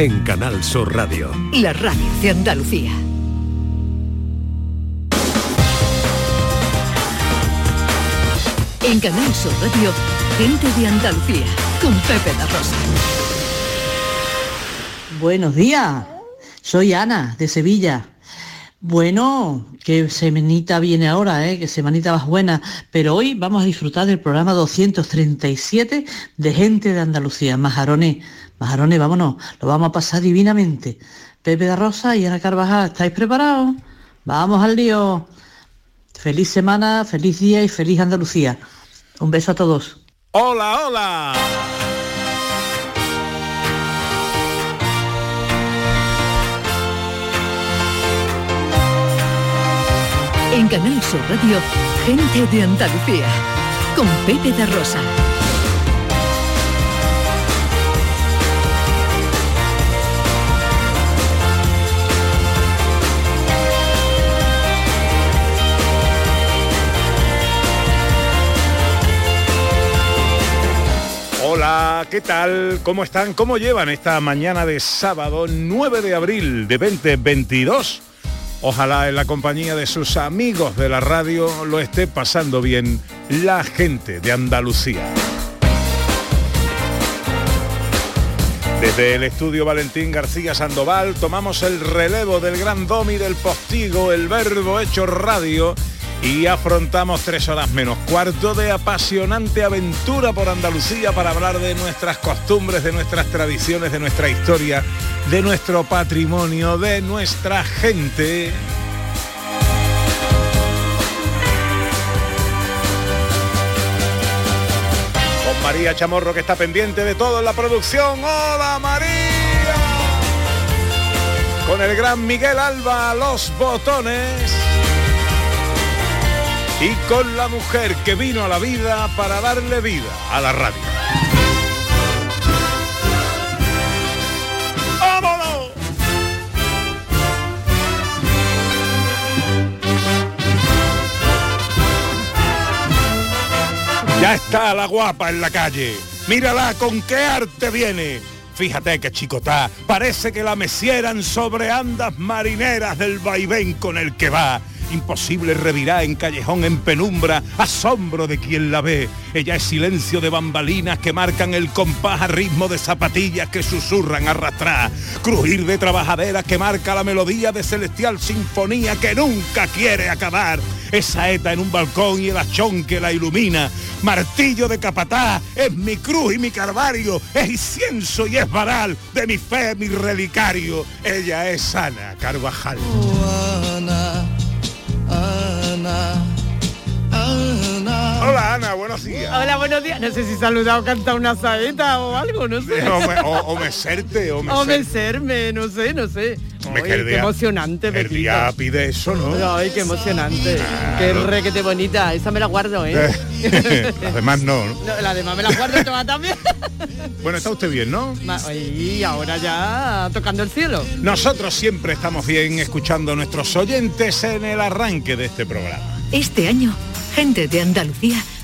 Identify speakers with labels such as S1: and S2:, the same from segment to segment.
S1: en Canal Sur Radio.
S2: La radio de Andalucía. En Canal Sur Radio, gente de Andalucía, con Pepe da Rosa.
S3: Buenos días, soy Ana, de Sevilla. Bueno, qué semanita viene ahora, ¿eh? que semanita más buena, pero hoy vamos a disfrutar del programa 237 de Gente de Andalucía, Majarones. Majarones, vámonos, lo vamos a pasar divinamente. Pepe da Rosa y Ana Carvajal, ¿estáis preparados? Vamos al lío. Feliz semana, feliz día y feliz Andalucía. Un beso a todos.
S4: Hola, hola.
S2: En Canal Sur Radio, gente de Andalucía, con Pepe da Rosa.
S4: ¿Qué tal? ¿Cómo están? ¿Cómo llevan esta mañana de sábado 9 de abril de 2022? Ojalá en la compañía de sus amigos de la radio lo esté pasando bien la gente de Andalucía. Desde el estudio Valentín García Sandoval tomamos el relevo del gran domi del postigo, el verbo hecho radio y afrontamos tres horas menos cuarto de apasionante aventura por Andalucía para hablar de nuestras costumbres, de nuestras tradiciones, de nuestra historia, de nuestro patrimonio, de nuestra gente. Con María Chamorro que está pendiente de todo en la producción. ¡Hola María! Con el gran Miguel Alba, los botones y con la mujer que vino a la vida para darle vida a la radio. ¡Vámonos! Ya está la guapa en la calle. Mírala con qué arte viene. Fíjate que chicotá, parece que la mesieran sobre andas marineras del vaivén con el que va imposible revirá en callejón en penumbra, asombro de quien la ve. Ella es silencio de bambalinas que marcan el compás a ritmo de zapatillas que susurran arrastrar, crujir de trabajaderas que marca la melodía de celestial sinfonía que nunca quiere acabar. Esa eta en un balcón y el achón que la ilumina, martillo de capatá, es mi cruz y mi carvario, es incienso y es varal de mi fe, mi relicario. Ella es Ana Carvajal. Hola Ana, buenos días.
S5: Hola, buenos días. No sé si saludado, canta una saeta o algo, no sé.
S4: O, me, o, o meserte, o
S5: O
S4: meser.
S5: meserme, no sé, no sé. Qué
S4: día-
S5: emocionante,
S4: El día pide eso, ¿no?
S5: Ay, qué emocionante. Qué
S4: Claro.
S5: requete bonita. Esa me la guardo, ¿eh?
S4: Las demás no, ¿no?
S5: No, la demás me la guardo toda también.
S4: Bueno, está usted bien, ¿no?
S5: Y ahora ya tocando el cielo.
S4: Nosotros siempre estamos bien escuchando a nuestros oyentes en el arranque de este programa.
S2: Este año, gente de Andalucía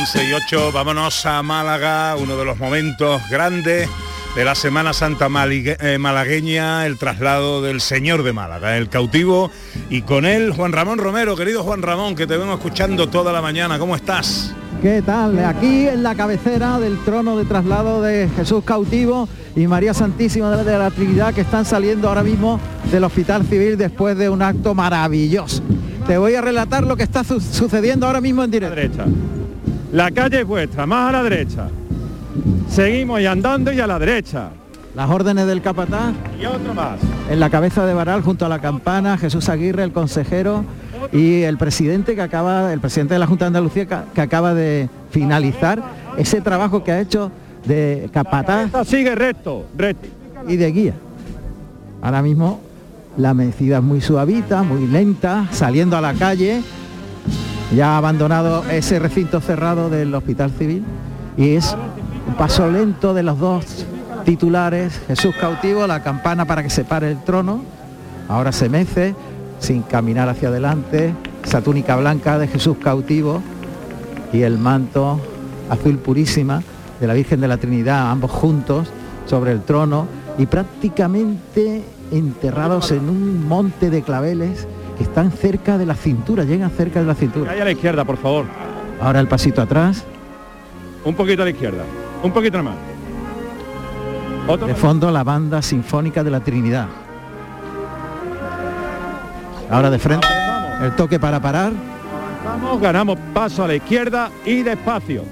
S4: 11 y 8, vámonos a Málaga, uno de los momentos grandes de la Semana Santa eh, malagueña, el traslado del Señor de Málaga, el cautivo, y con él Juan Ramón Romero, querido Juan Ramón, que te vengo escuchando toda la mañana, ¿cómo estás?
S6: ¿Qué tal? Aquí en la cabecera del trono de traslado de Jesús cautivo y María Santísima de la Trinidad que están saliendo ahora mismo del Hospital Civil después de un acto maravilloso. te voy a relatar lo que está su- sucediendo ahora mismo en directo.
S1: La calle es vuestra, más a la derecha. Seguimos y andando y a la derecha.
S6: Las órdenes del capataz.
S1: Y otro más.
S6: En la cabeza de varal, junto a la campana, Jesús Aguirre, el consejero, y el presidente que acaba, el presidente de la Junta de Andalucía que, que acaba de finalizar ese trabajo que ha hecho de capataz
S1: sigue recto, recto.
S6: y de guía. Ahora mismo la medicina es muy suavita, muy lenta, saliendo a la calle. Ya ha abandonado ese recinto cerrado del Hospital Civil y es un paso lento de los dos titulares, Jesús cautivo, la campana para que se pare el trono. Ahora se mece sin caminar hacia adelante, esa túnica blanca de Jesús cautivo y el manto azul purísima de la Virgen de la Trinidad, ambos juntos sobre el trono y prácticamente enterrados en un monte de claveles están cerca de la cintura, llegan cerca de la cintura.
S1: Ahí a la izquierda, por favor.
S6: Ahora el pasito atrás,
S1: Un poquito a la izquierda. Un poquito más. Otro
S6: de fondo la banda sinfónica de la Trinidad. Ahora de frente, el toque para parar,
S1: Vamos, ganamos paso a la izquierda y despacio.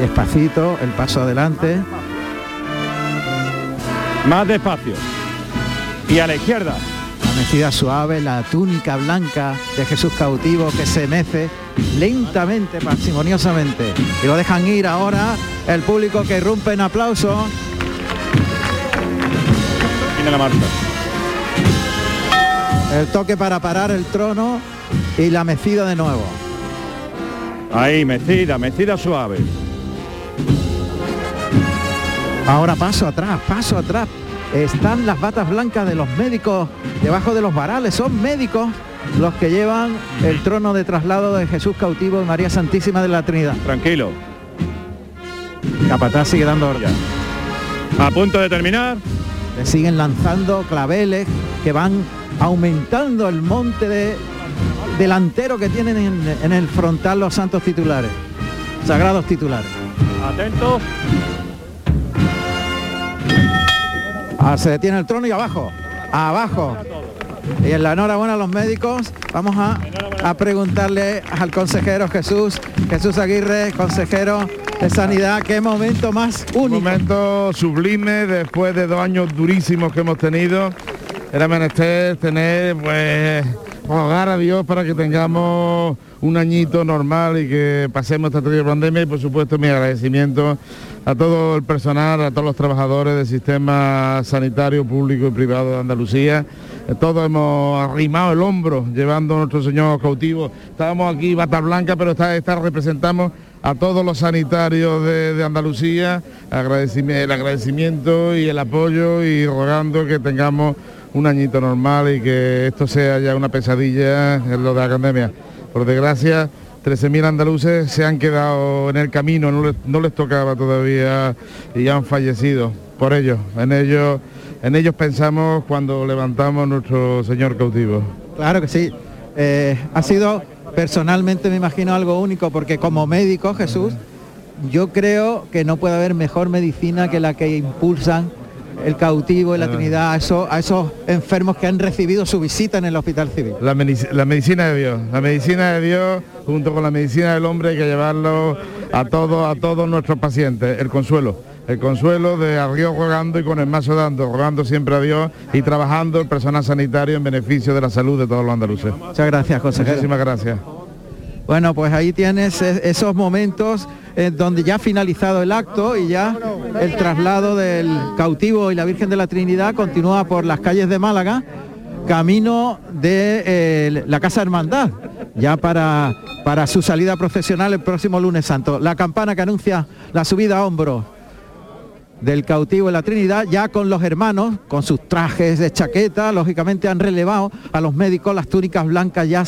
S6: despacito, el paso adelante,
S1: Más despacio. Y a la izquierda.
S6: Mecida suave, la túnica blanca de Jesús cautivo que se mece lentamente, parsimoniosamente. Y lo dejan ir ahora el público que irrumpe en aplauso.
S1: Viene la marcha.
S6: El toque para parar el trono y la mecida de nuevo.
S1: Ahí, mecida, mecida suave.
S6: Ahora paso atrás, paso atrás. Están las batas blancas de los médicos debajo de los varales. Son médicos los que llevan el trono de traslado de Jesús cautivo y María Santísima de la Trinidad.
S1: Tranquilo.
S6: Capataz sigue dando orden.
S1: A punto de terminar.
S6: Le siguen lanzando claveles que van aumentando el monte de delantero que tienen en, en el frontal los santos titulares, sagrados titulares.
S1: Atentos.
S6: Ah, se detiene el trono y abajo, abajo. Y en la enhorabuena a los médicos, vamos a, a preguntarle al consejero Jesús, Jesús Aguirre, consejero de Sanidad, qué momento más
S7: Un
S6: único.
S7: momento sublime después de dos años durísimos que hemos tenido. Era menester tener, pues, rogar a Dios para que tengamos un añito normal y que pasemos esta terrible pandemia y por supuesto mi agradecimiento a todo el personal, a todos los trabajadores del sistema sanitario público y privado de Andalucía. Eh, Todos hemos arrimado el hombro llevando a nuestro Señor cautivo. Estábamos aquí bata blanca, pero esta, esta representamos a todos los sanitarios de, Andalucía, el agradecimiento y el apoyo y rogando que tengamos un añito normal y que esto sea ya una pesadilla en lo de la pandemia. Por desgracia, 13.000 andaluces se han quedado en el camino, no les, tocaba todavía y han fallecido. Por ello, en ellos, en ellos pensamos cuando levantamos nuestro Señor cautivo.
S6: Claro que sí. Eh, ha sido personalmente, me imagino, algo único, porque como médico, Jesús, yo creo que no puede haber mejor medicina que la que impulsan el cautivo y la Trinidad a esos, a esos enfermos que han recibido su visita en el Hospital Civil.
S7: La medicina de Dios, la medicina de Dios junto con la medicina del hombre hay que llevarlo a todos, a todos nuestros pacientes, el consuelo, el consuelo de a Dios rogando y con el mazo dando, rogando siempre a Dios y trabajando el personal sanitario en beneficio de la salud de todos los andaluces.
S6: Muchas gracias, consejero.
S7: Muchísimas gracias.
S6: Bueno, pues ahí tienes e- esos momentos en donde ya ha finalizado el acto y ya el traslado del cautivo y la Virgen de la Trinidad continúa por las calles de Málaga, camino de eh, la Casa Hermandad, ya para, para su salida profesional el próximo lunes santo. La campana que anuncia la subida a hombros del cautivo y la Trinidad, ya con los hermanos, con sus trajes de chaqueta, lógicamente han relevado a los médicos, las túnicas blancas ya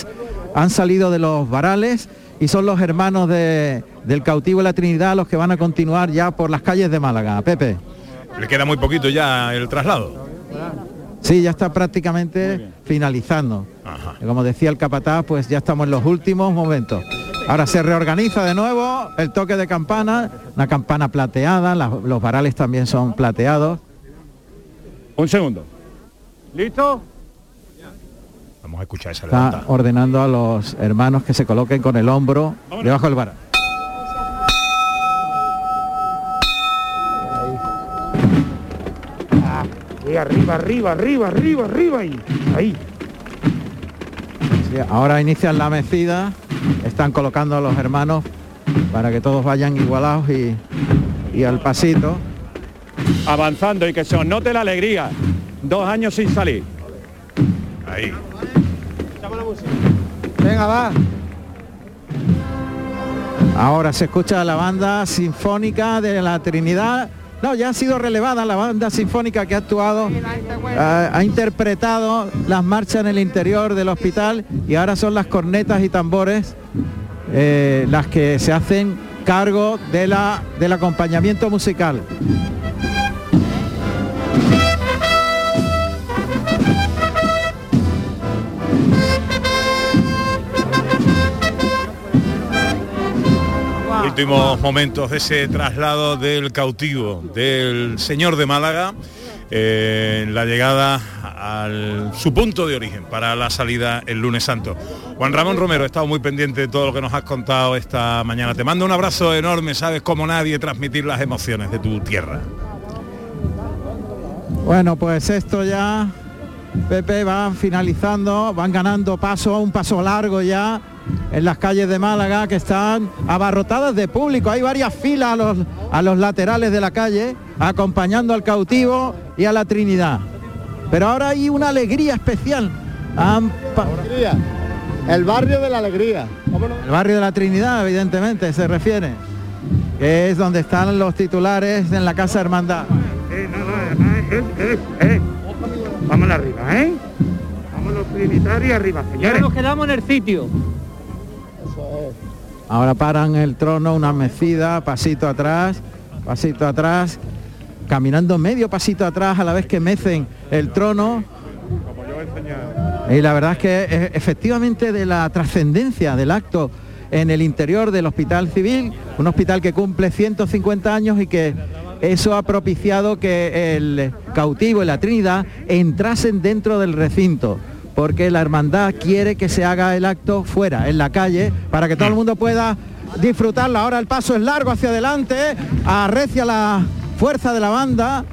S6: han salido de los varales y son los hermanos de- del cautivo y la Trinidad los que van a continuar ya por las calles de Málaga. Pepe.
S4: Le queda muy poquito ya el traslado.
S6: Sí, ya está prácticamente finalizando. Como decía el capataz, pues ya estamos en los últimos momentos. Ahora se reorganiza de nuevo el toque de campana, una campana plateada, los varales también son plateados.
S1: Un segundo. ¿Listo?
S4: Vamos a escuchar esa
S6: Está
S4: levanta.
S6: ordenando a los hermanos que se coloquen con el hombro debajo del vara.
S7: Y arriba, arriba, arriba, arriba, arriba ahí. Ahí.
S6: Sí, ahora inician la mecida, están colocando a los hermanos para que todos vayan igualados y, y al pasito.
S1: Avanzando y que se os note la alegría. Dos años sin salir.
S4: Ahí.
S5: Venga, va.
S6: Ahora se escucha la banda sinfónica de la Trinidad. No, ya ha sido relevada la banda sinfónica que ha actuado, ha, interpretado las marchas en el interior del hospital y ahora son las cornetas y tambores eh, las que se hacen cargo de la, del acompañamiento musical.
S4: Últimos momentos de ese traslado del cautivo del señor de Málaga eh, la llegada al su punto de origen para la salida el lunes santo. Juan Ramón Romero, he estado muy pendiente de todo lo que nos has contado esta mañana. Te mando un abrazo enorme, sabes como nadie transmitir las emociones de tu tierra.
S6: Bueno, pues esto ya, Pepe, van finalizando, van ganando paso, un paso largo ya en las calles de Málaga que están abarrotadas de público. Hay varias filas a los, a los laterales de la calle acompañando al cautivo y a la Trinidad. Pero ahora hay una alegría especial.
S8: El barrio de la alegría.
S6: el barrio de la Trinidad, evidentemente, se refiere. Que es donde están los titulares en la Casa Hermandad.
S7: Eh, no, no, además, eh, eh. Vámonos arriba, ¿eh? Vámonos trinitarios arriba, señores.
S5: nos quedamos en el sitio.
S6: Ahora paran el trono, una mecida, pasito atrás, pasito atrás, caminando medio pasito atrás a la vez que mecen el trono. Y la verdad es que eh, efectivamente de la trascendencia del acto en el interior del Hospital Civil, un hospital que cumple 150 años y que eso ha propiciado que el cautivo y la Trinidad entrasen dentro del recinto, porque la hermandad quiere que se haga el acto fuera, en la calle, para que todo el mundo pueda disfrutarlo. Ahora el paso es largo hacia adelante, arrecia la fuerza de la banda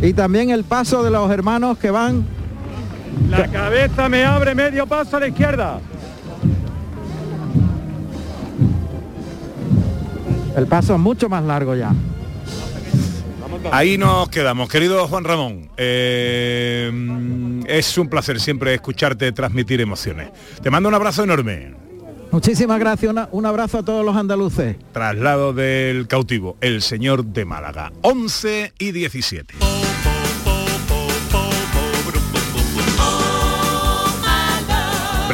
S6: y también el paso de los hermanos que van
S1: La cabeza me abre medio paso a la izquierda.
S6: El paso es mucho más largo ya.
S4: Ahí nos quedamos, querido Juan Ramón. Eh, es un placer siempre escucharte transmitir emociones. Te mando un abrazo enorme.
S6: Muchísimas gracias, una- un abrazo a todos los andaluces.
S4: Traslado del cautivo, el señor de Málaga. 11 y 17.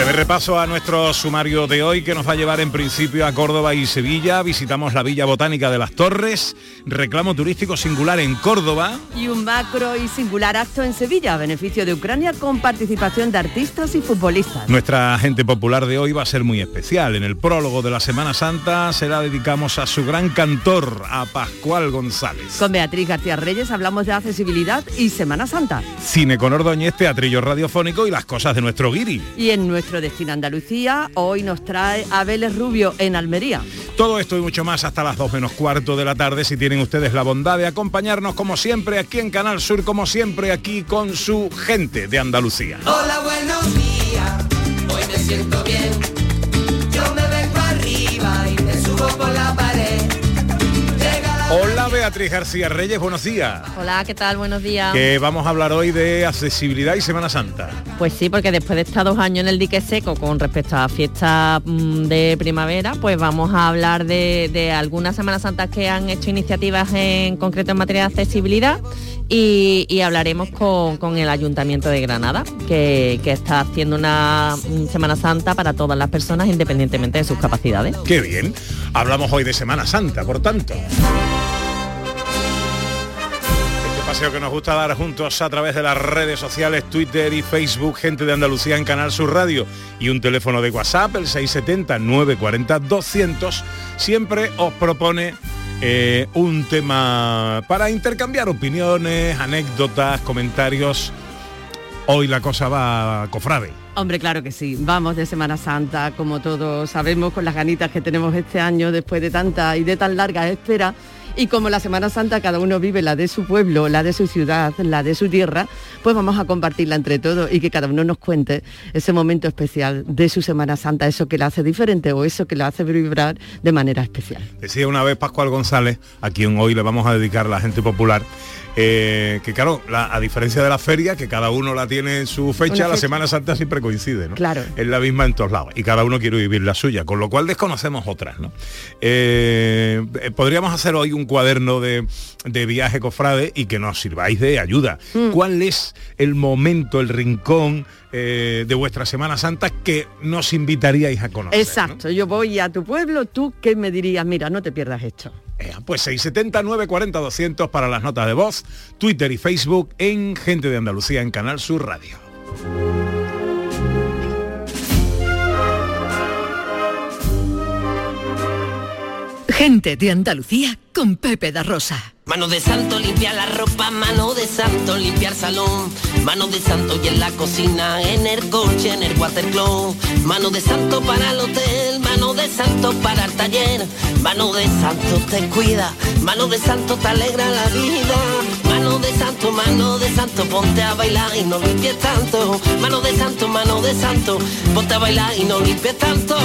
S4: Breve repaso a nuestro sumario de hoy que nos va a llevar en principio a Córdoba y Sevilla. Visitamos la Villa Botánica de las Torres, reclamo turístico singular en Córdoba.
S9: Y un macro y singular acto en Sevilla a beneficio de Ucrania con participación de artistas y futbolistas.
S4: Nuestra gente popular de hoy va a ser muy especial. En el prólogo de la Semana Santa se la dedicamos a su gran cantor, a Pascual González.
S9: Con Beatriz García Reyes hablamos de accesibilidad y Semana Santa.
S4: Cine con Ordóñez, teatrillo radiofónico y las cosas de nuestro guiri.
S9: Y en nuestro destino Andalucía, hoy nos trae a Vélez Rubio en Almería.
S4: Todo esto y mucho más hasta las 2 menos cuarto de la tarde si tienen ustedes la bondad de acompañarnos como siempre aquí en Canal Sur, como siempre aquí con su gente de Andalucía.
S10: Hola, buenos días, hoy me siento bien. Yo me vengo arriba y
S4: Beatriz García Reyes, buenos días.
S11: Hola, ¿qué tal? Buenos días.
S4: Que vamos a hablar hoy de accesibilidad y Semana Santa.
S11: Pues sí, porque después de estar dos años en el dique seco con respecto a fiestas mm, de primavera, pues vamos a hablar de, de algunas Semanas Santas que han hecho iniciativas en concreto en materia de accesibilidad y, y hablaremos con, con el Ayuntamiento de Granada, que, que está haciendo una mm, Semana Santa para todas las personas independientemente de sus capacidades.
S4: Qué bien. Hablamos hoy de Semana Santa, por tanto. Paseo que nos gusta dar juntos a través de las redes sociales, Twitter y Facebook, gente de Andalucía en Canal Sur Radio y un teléfono de WhatsApp, el 670-940-200, siempre os propone eh, un tema para intercambiar opiniones, anécdotas, comentarios. Hoy la cosa va cofrade.
S9: Hombre, claro que sí. Vamos de Semana Santa, como todos sabemos, con las ganitas que tenemos este año después de tanta y de tan larga espera. Y como la Semana Santa cada uno vive la de su pueblo, la de su ciudad, la de su tierra, pues vamos a compartirla entre todos y que cada uno nos cuente ese momento especial de su Semana Santa, eso que la hace diferente o eso que la hace vibrar de manera especial.
S4: Decía una vez Pascual González, a quien hoy le vamos a dedicar la gente popular, eh, que claro, la- a diferencia de la feria, que cada uno la tiene en su fecha, la. Semana Santa siempre coincide, ¿no?
S9: Claro.
S4: Es la misma en todos lados y cada uno quiere vivir la suya, con lo cual desconocemos otras, ¿no? Eh, eh, podríamos hacer hoy un cuaderno de, de viaje cofrade y que nos sirváis de ayuda.
S9: Mm.
S4: ¿Cuál es el momento, el rincón eh, de vuestra Semana Santa que nos invitaríais a conocer?
S9: Exacto, yo voy a tu pueblo, tú qué me dirías, mira, no te pierdas esto.
S4: Ea, Pues 670 940 200 para las notas de voz, Twitter y Facebook en Gente de Andalucía en Canal Sur Radio.
S2: Gente de Andalucía con Pepe da Rosa.
S10: Mano de santo limpia la ropa, mano de santo limpiar salón, mano de santo y en la cocina, en el coche, en el watercloak, mano de santo para el hotel, mano de santo para el taller, mano de santo te cuida, mano de santo te alegra la vida, mano de santo, mano de santo, ponte a bailar y no limpies tanto, mano de santo, mano de santo, ponte a bailar y no limpies tanto.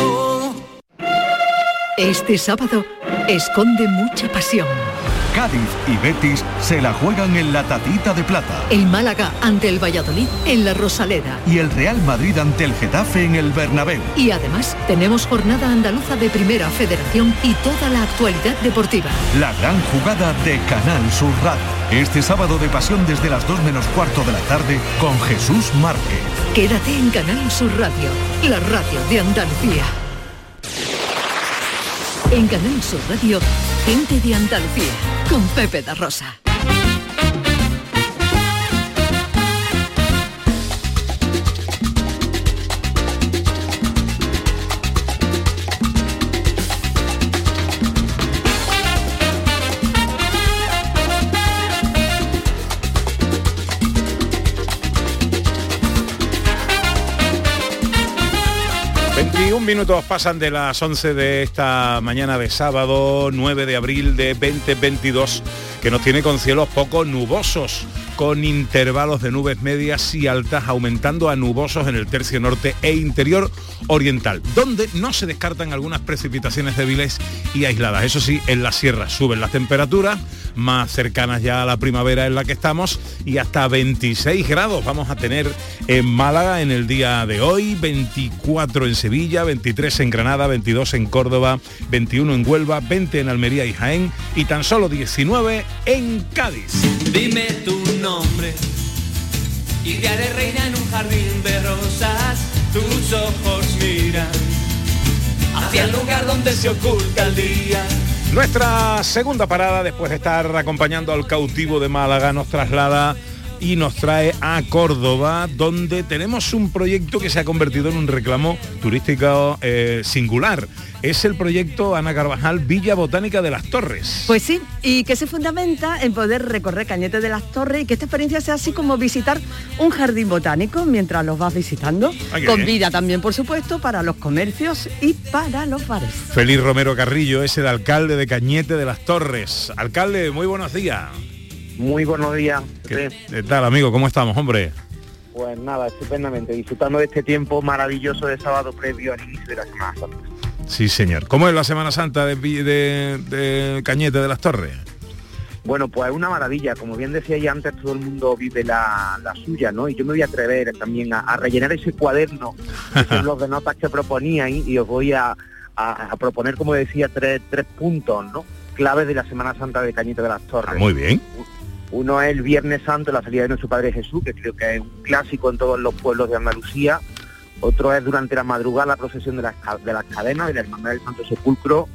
S2: Este sábado esconde mucha pasión.
S12: Cádiz y Betis se la juegan en la tatita de plata.
S2: El Málaga ante el Valladolid en la Rosaleda.
S12: Y el Real Madrid ante el Getafe en el Bernabéu.
S2: Y además tenemos jornada andaluza de Primera Federación y toda la actualidad deportiva.
S12: La gran jugada de Canal Sur Radio. Este sábado de pasión desde las 2 menos cuarto de la tarde con Jesús Márquez.
S2: Quédate en Canal Sur Radio, la radio de Andalucía. En Canal Sur Radio, gente de Andalucía, con Pepe da Rosa.
S4: ...21 minutos pasan de las 11 de esta mañana de sábado 9 de abril de 2022 que nos tiene con cielos poco nubosos con intervalos de nubes medias y altas aumentando a nubosos en el tercio norte e interior oriental, donde no se descartan algunas precipitaciones débiles y aisladas. Eso sí, en la sierra suben las temperaturas, más cercanas ya a la primavera en la que estamos, y hasta 26 grados vamos a tener en Málaga en el día de hoy, 24 en Sevilla, 23 en Granada, 22 en Córdoba, 21 en Huelva, 20 en Almería y Jaén, y tan solo 19 en Cádiz.
S10: Nombre y te haré reina en un jardín de rosas. Tus ojos miran hacia el lugar donde se oculta el día.
S4: Nuestra segunda parada, después de estar acompañando al cautivo de Málaga, nos traslada y nos trae a Córdoba, donde tenemos un proyecto que se ha convertido en un reclamo turístico eh, singular. Es el proyecto Ana Carvajal Villa Botánica de las Torres.
S9: Pues sí, y que se fundamenta en poder recorrer Cañete de las Torres y que esta experiencia sea así como visitar un jardín botánico mientras los vas visitando,
S4: Ah,
S9: con vida también, por supuesto, para los comercios y para los bares.
S4: Feliz Romero Carrillo es el alcalde de Cañete de las Torres. Alcalde, muy buenos días.
S13: Muy buenos días.
S4: ¿Qué, qué tal, amigo? ¿Cómo estamos, hombre?
S13: Pues nada, estupendamente, disfrutando de este tiempo maravilloso de sábado previo al inicio de la Semana Santa.
S4: Sí, señor. ¿Cómo es la Semana Santa de, Vi- de- de Cañete de las Torres?
S13: Bueno, pues es una maravilla. Como bien decía ya antes, todo el mundo vive la, la suya, ¿no? Y yo me voy a atrever también a, a rellenar ese cuaderno, que son los de notas que proponía y, y os voy a, a- a proponer, como decía, tres, tres puntos, ¿no? Claves de la Semana Santa de Cañete de las Torres.
S4: Muy bien.
S13: Uno es el Viernes Santo, la salida de nuestro Padre Jesús, que creo que es un clásico en todos los pueblos de Andalucía. Otro es durante la madrugada la procesión de las, de las cadenas, de la Hermandad del Santo Sepulcro.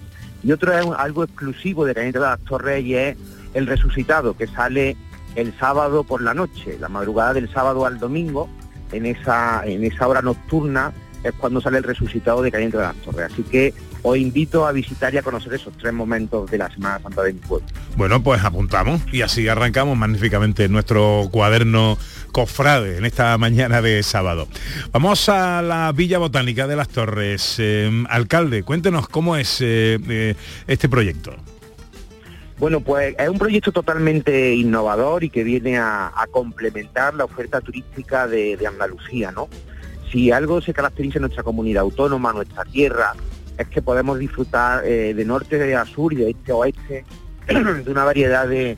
S13: Y otro es algo exclusivo de Cañete de las Torres y es el Resucitado, que sale el sábado por la noche, la madrugada del sábado al domingo, en esa, en esa hora nocturna es cuando sale el resucitado de Cañete de las Torres. Así que os invito a visitar y a conocer esos tres momentos de la Semana Santa de mi pueblo.
S4: Bueno, pues apuntamos y así arrancamos magníficamente nuestro cuaderno cofrade en esta mañana de sábado. Vamos a la Villa Botánica de las Torres. Eh, alcalde, cuéntenos cómo es eh, eh, este proyecto.
S13: Bueno, pues es un proyecto totalmente innovador y que viene a, a complementar la oferta turística de, de Andalucía, ¿no? Si algo se caracteriza en nuestra comunidad autónoma, nuestra tierra, es que podemos disfrutar eh, de norte a sur y de este a oeste de una variedad de,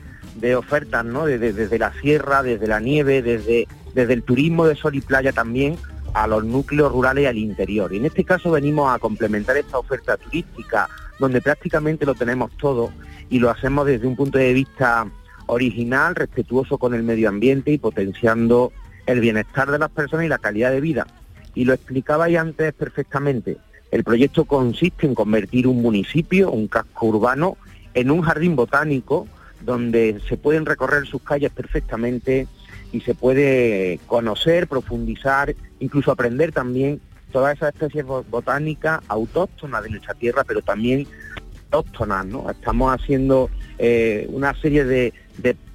S13: ofertas, ¿no? Desde, desde la sierra, desde la nieve, desde, desde el turismo de sol y playa también a los núcleos rurales y al interior. Y en este caso venimos a complementar esta oferta turística, donde prácticamente lo tenemos todo y lo hacemos desde un punto de vista original, respetuoso con el medio ambiente y potenciando el bienestar de las personas y la calidad de vida. Y lo explicabais antes perfectamente. El proyecto consiste en convertir un municipio, un casco urbano, en un jardín botánico donde se pueden recorrer sus calles perfectamente y se puede conocer, profundizar, incluso aprender también todas esas especies bo- botánicas autóctonas de nuestra tierra, pero también autóctonas, ¿no? Estamos haciendo eh, una serie de,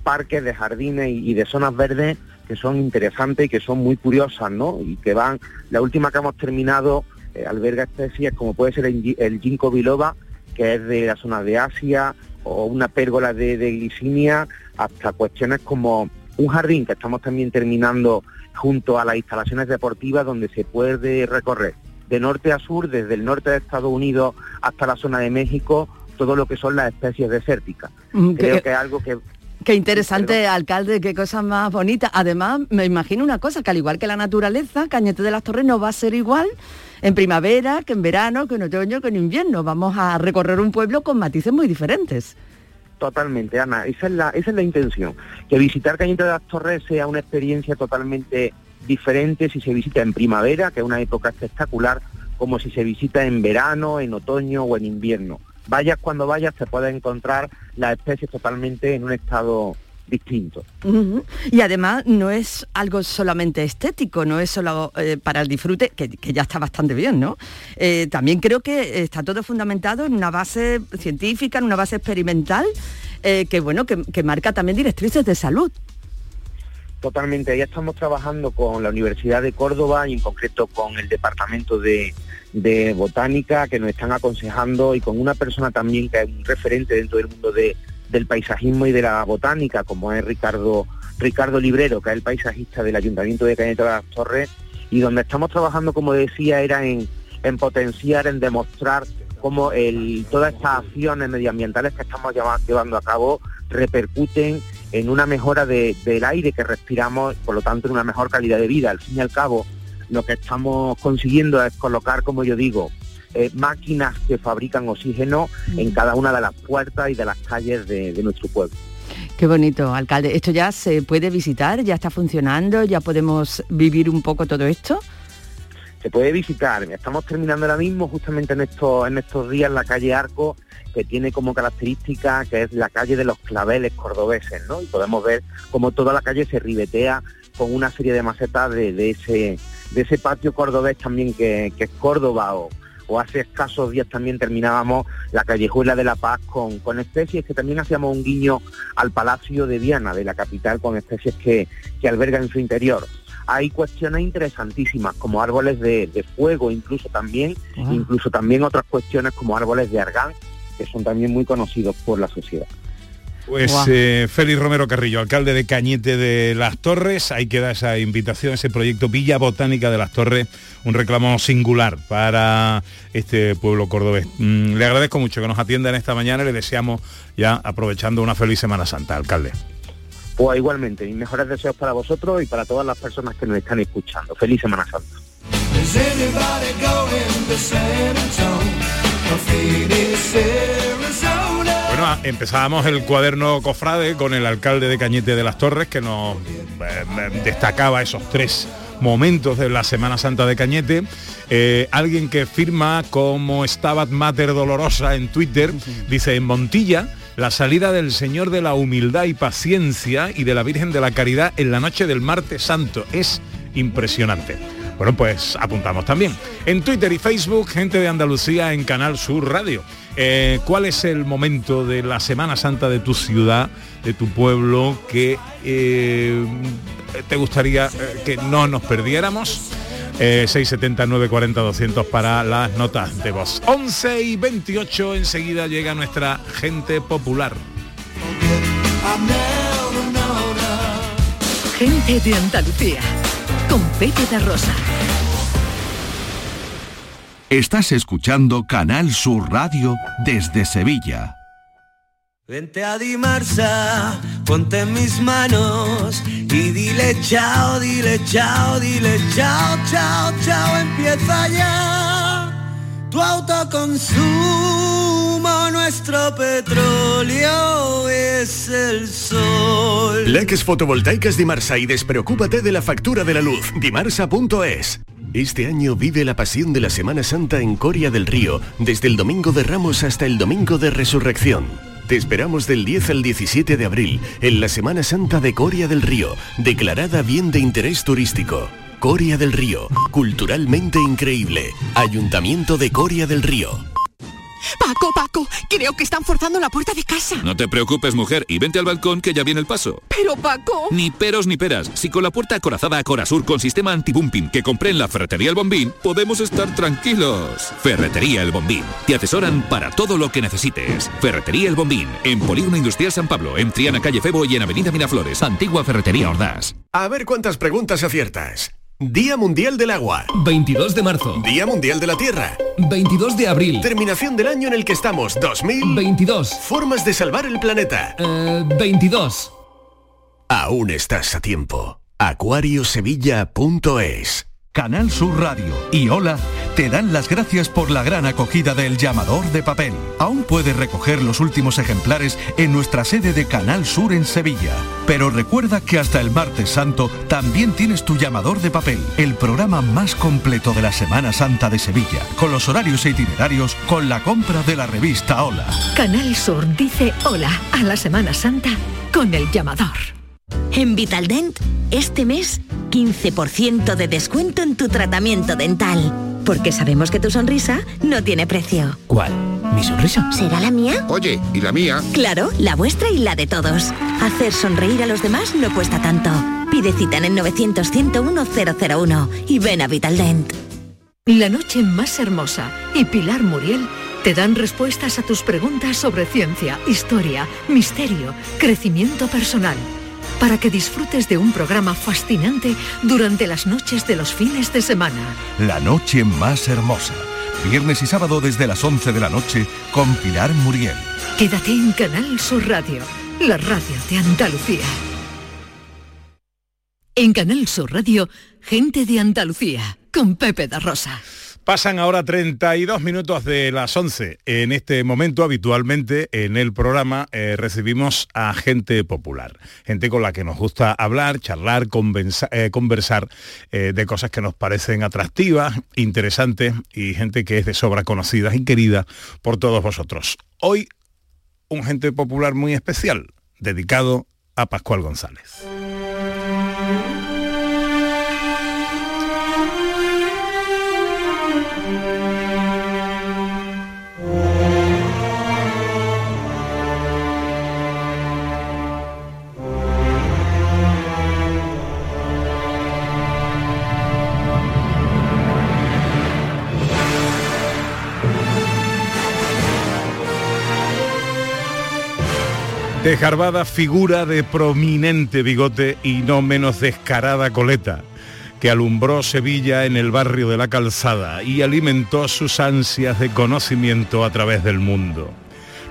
S13: parques, de jardines y de zonas verdes que son interesantes y que son muy curiosas, ¿no? Y que van, la última que hemos terminado eh, alberga especies como puede ser el, gi- el ginkgo biloba, que es de la zona de Asia, o una pérgola de, de glicinia, hasta cuestiones como un jardín que estamos también terminando junto a las instalaciones deportivas donde se puede recorrer de norte a sur, desde el norte de Estados Unidos hasta la zona de México, todo lo que son las especies desérticas.
S9: Mm,
S13: Creo
S9: que-
S13: que es algo que
S9: Qué interesante, alcalde, qué cosa más bonita. Además, me imagino una cosa, que al igual que la naturaleza, Cañete de las Torres no va a ser igual en primavera, que en verano, que en otoño, que en invierno. Vamos a recorrer un pueblo con matices muy diferentes.
S13: Totalmente, Ana. Esa es la, esa es la intención. Que visitar Cañete de las Torres sea una experiencia totalmente diferente si se visita en primavera, que es una época espectacular, como si se visita en verano, en otoño o en invierno. Vayas cuando vayas, te puedes encontrar las especies totalmente en un estado distinto.
S9: Y además no es algo solamente estético, no es solo eh, para el disfrute, que, que ya está bastante bien, ¿no? Eh, también creo que está todo fundamentado en una base científica, en una base experimental, eh, que bueno, que, que marca también directrices de salud.
S13: Totalmente, ya estamos trabajando con la Universidad de Córdoba y en concreto con el Departamento de, de Botánica que nos están aconsejando y con una persona también que es un referente dentro del mundo de- del paisajismo y de la botánica, como es Ricardo, Ricardo Librero, que es el paisajista del Ayuntamiento de Cañete de las Torres, y donde estamos trabajando, como decía, era en, en potenciar, en demostrar cómo el, todas estas acciones medioambientales que estamos lleva- llevando a cabo repercuten en una mejora de- del aire que respiramos, por lo tanto en una mejor calidad de vida. Al fin y al cabo, lo que estamos consiguiendo es colocar, como yo digo, eh, máquinas que fabrican oxígeno en cada una de las puertas y de las calles de, de nuestro pueblo.
S9: Qué bonito, alcalde. ¿Esto ya se puede visitar? ¿Ya está funcionando? ¿Ya podemos vivir un poco todo esto?
S13: se puede visitar. Estamos terminando ahora mismo justamente en estos, en estos días la calle Arco, que tiene como característica que es la calle de los claveles cordobeses, ¿no? Y podemos ver cómo toda la calle se ribetea con una serie de macetas de, de ese, de ese patio cordobés también que, que es Córdoba o, o hace escasos días también terminábamos la callejuela de La Paz con, con especies que también hacíamos un guiño al Palacio de Viana, de la capital, con especies que, que alberga en su interior. Hay cuestiones interesantísimas como árboles de, de fuego incluso también incluso también otras cuestiones como árboles de argán que son también muy conocidos por la sociedad
S4: Pues
S13: Guau.
S4: eh, Félix Romero Carrillo, alcalde de Cañete de las Torres, ahí queda esa invitación, ese proyecto Villa Botánica de las Torres, un reclamo singular para este pueblo cordobés. Mm, le agradezco mucho que nos atienda en esta mañana y le deseamos ya aprovechando una feliz Semana Santa, alcalde.
S13: pues igualmente mis mejores deseos para vosotros y para todas las personas que nos están escuchando feliz semana santa
S14: Is
S4: Bueno, ah, empezábamos el cuaderno cofrade con el alcalde de Cañete de las Torres que nos eh, eh, destacaba esos tres momentos de la Semana Santa de Cañete. Eh, alguien que firma como Stabat Mater Dolorosa en Twitter, dice en Montilla, la salida del Señor de la Humildad y Paciencia y de la Virgen de la Caridad en la noche del martes santo. Es impresionante. Bueno, pues apuntamos también. En Twitter y Facebook, gente de Andalucía en Canal Sur Radio. Eh, ¿Cuál es el momento de la Semana Santa de tu ciudad, de tu pueblo, que eh, te gustaría eh, que no nos perdiéramos? Eh, 679 40 200 para las notas de voz. 11 y 28 enseguida llega nuestra gente popular.
S2: Gente de Andalucía. Con Pepe de Rosa.
S12: Estás escuchando Canal Sur Radio desde Sevilla.
S14: Vente a Dimarsa, ponte en mis manos y dile chao, dile chao, dile chao, chao, chao, empieza ya tu autoconsumo, nuestro petróleo es el sol.
S15: Leques fotovoltaicas Dimarsa y despreocúpate de la factura de la luz. Dimarsa.es. Este año vive la pasión de la Semana Santa en Coria del Río, desde el Domingo de Ramos hasta el Domingo de Resurrección. Te esperamos del 10 al 17 de abril en la Semana Santa de Coria del Río, declarada bien de interés turístico. Coria del Río, culturalmente increíble. Ayuntamiento de Coria del Río.
S16: Paco, Paco, creo que están forzando la puerta de casa.
S17: No te preocupes, mujer, y vente al balcón que ya viene el paso.
S16: Pero, Paco...
S17: Ni peros ni peras. Si con la puerta acorazada a Corasur con sistema anti-bumping que compré en la Ferretería El Bombín, podemos estar tranquilos. Ferretería El Bombín. Te asesoran para todo lo que necesites. Ferretería El Bombín. En Polígono Industrial San Pablo, en Triana Calle Febo y en Avenida Miraflores. Antigua Ferretería Ordaz.
S15: A ver cuántas preguntas aciertas. Día Mundial del Agua.
S18: 22 de marzo.
S15: Día Mundial de la Tierra.
S18: 22 de abril.
S15: Terminación del año en el que estamos. 2022. Formas de salvar el planeta.
S18: 22.
S15: Aún estás a tiempo. Acuariosevilla.es
S12: Canal Sur Radio y Hola te dan las gracias por la gran acogida del llamador de papel. Aún puedes recoger los últimos ejemplares en nuestra sede de Canal Sur en Sevilla. Pero recuerda que hasta el martes santo también tienes tu llamador de papel, el programa más completo de la Semana Santa de Sevilla, con los horarios e itinerarios con la compra de la revista Hola.
S2: Canal Sur dice hola a la Semana Santa con el llamador.
S19: En Vitaldent, este mes, 15% de descuento en tu tratamiento dental. Porque sabemos que tu sonrisa no tiene precio.
S18: ¿Cuál? ¿Mi sonrisa?
S19: ¿Será la mía?
S20: Oye, ¿y la mía?
S19: Claro, la vuestra y la de todos. Hacer sonreír a los demás no cuesta tanto. Pide cita en el 900-101-001 y ven a Vitaldent.
S2: La noche más hermosa y Pilar Muriel te dan respuestas a tus preguntas sobre ciencia, historia, misterio, crecimiento personal. Para que disfrutes de un programa fascinante durante las noches de los fines de semana.
S12: La noche más hermosa. Viernes y sábado desde las 11 de la noche con Pilar Muriel.
S2: Quédate en Canal Sur Radio, la radio de Andalucía. En Canal Sur Radio, gente de Andalucía, con Pepe da Rosa.
S4: Pasan ahora 32 minutos de las 11. En este momento, habitualmente, en el programa eh, recibimos a gente popular, gente con la que nos gusta hablar, charlar, eh, conversar eh, de cosas que nos parecen atractivas, interesantes y gente que es de sobra conocida y querida por todos vosotros. Hoy, un gente popular muy especial, dedicado a Pascual González. Desgarbada figura de prominente bigote y no menos descarada coleta, que alumbró Sevilla en el barrio de la Calzada y alimentó sus ansias de conocimiento a través del mundo.